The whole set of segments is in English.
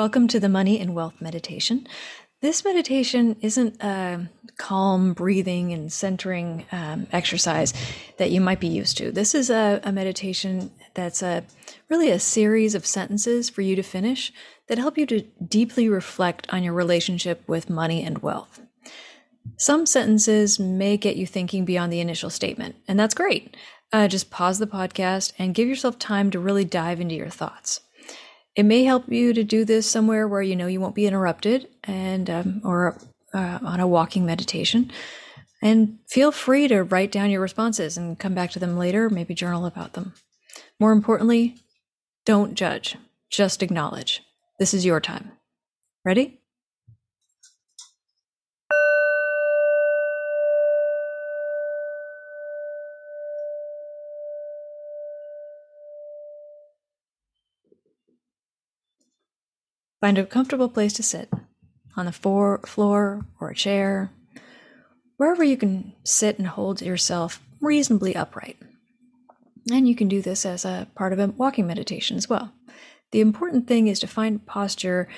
Welcome to the Money and Wealth Meditation. This meditation isn't a calm breathing and centering um, exercise that you might be used to. This is a, a meditation that's a really a series of sentences for you to finish that help you to deeply reflect on your relationship with money and wealth. Some sentences may get you thinking beyond the initial statement, and that's great. Uh, just pause the podcast and give yourself time to really dive into your thoughts. It may help you to do this somewhere where you know you won't be interrupted, and um, or uh, on a walking meditation. And feel free to write down your responses and come back to them later. Maybe journal about them. More importantly, don't judge. Just acknowledge. This is your time. Ready? Find a comfortable place to sit on the floor, floor or a chair, wherever you can sit and hold yourself reasonably upright. And you can do this as a part of a walking meditation as well. The important thing is to find posture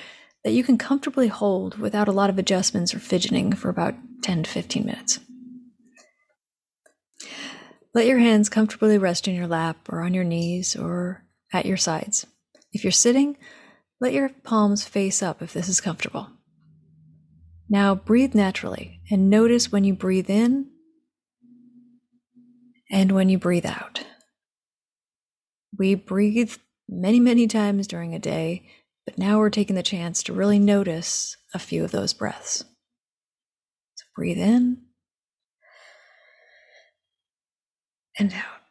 that you can comfortably hold without a lot of adjustments or fidgeting for about 10 to 15 minutes. Let your hands comfortably rest in your lap or on your knees or at your sides. If you're sitting, let your palms face up if this is comfortable. Now breathe naturally and notice when you breathe in and when you breathe out. We breathe many, many times during a day, but now we're taking the chance to really notice a few of those breaths. So breathe in and out.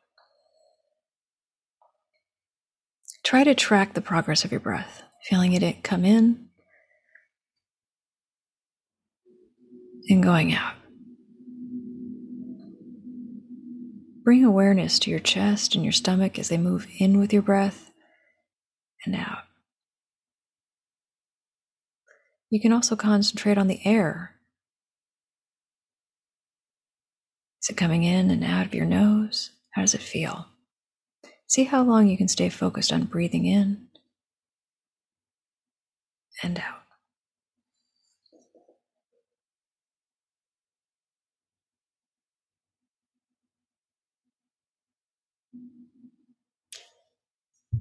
Try to track the progress of your breath feeling it come in and going out. Bring awareness to your chest and your stomach as they move in with your breath and out. You can also concentrate on the air. Is it coming in and out of your nose? How does it feel? See how long you can stay focused on breathing in and out.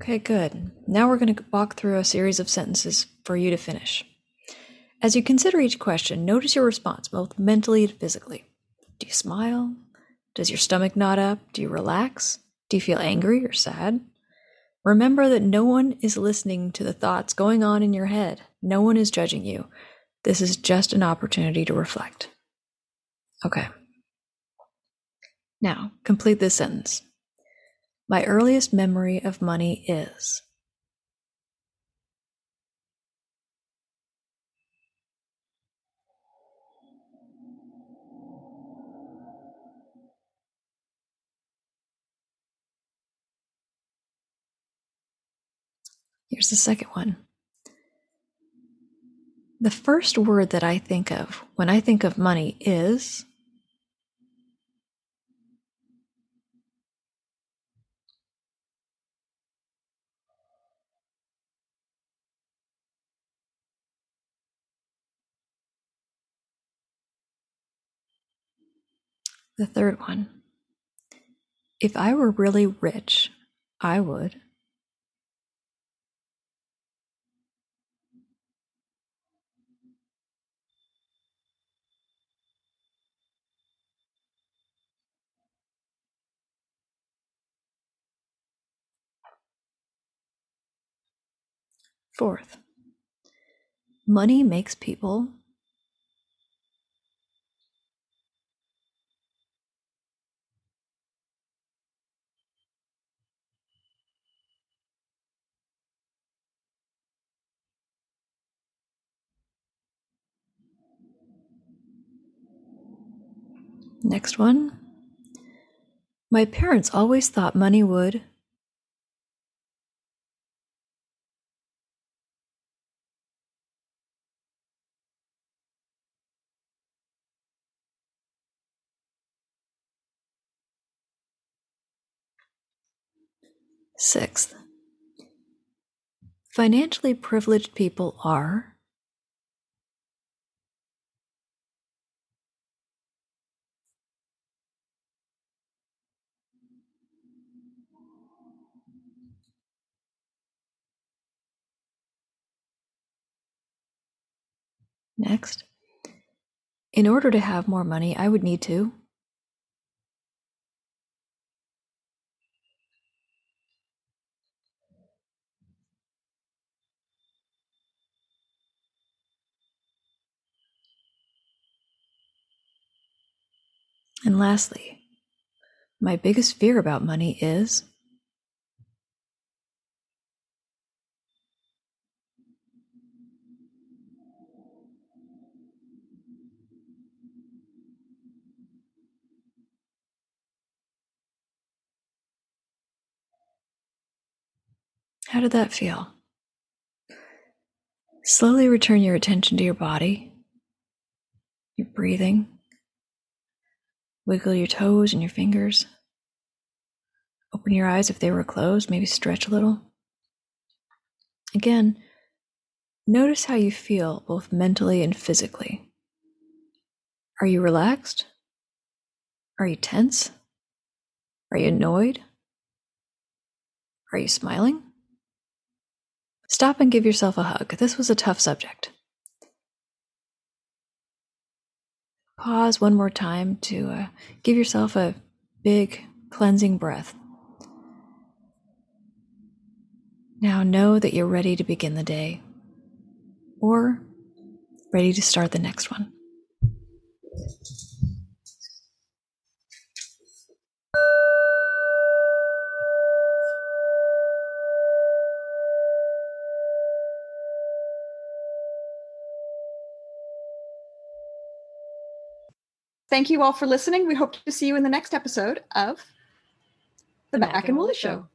Okay, good. Now we're going to walk through a series of sentences for you to finish. As you consider each question, notice your response, both mentally and physically. Do you smile? Does your stomach knot up? Do you relax? Do you feel angry or sad? Remember that no one is listening to the thoughts going on in your head. No one is judging you. This is just an opportunity to reflect. Okay. Now, complete this sentence. My earliest memory of money is. Here's the second one. The first word that I think of when I think of money is The third one. If I were really rich, I would. Fourth, money makes people Next one. My parents always thought money would Sixth, financially privileged people are Next, in order to have more money, I would need to And lastly, my biggest fear about money is How did that feel? Slowly return your attention to your body, your breathing. Wiggle your toes and your fingers. Open your eyes if they were closed, maybe stretch a little. Again, notice how you feel both mentally and physically. Are you relaxed? Are you tense? Are you annoyed? Are you smiling? Stop and give yourself a hug. This was a tough subject. Pause one more time to uh, give yourself a big cleansing breath. Now know that you're ready to begin the day or ready to start the next one. Thank you all for listening. We hope to see you in the next episode of The, the Mac, Mac and Wooly Show. Show.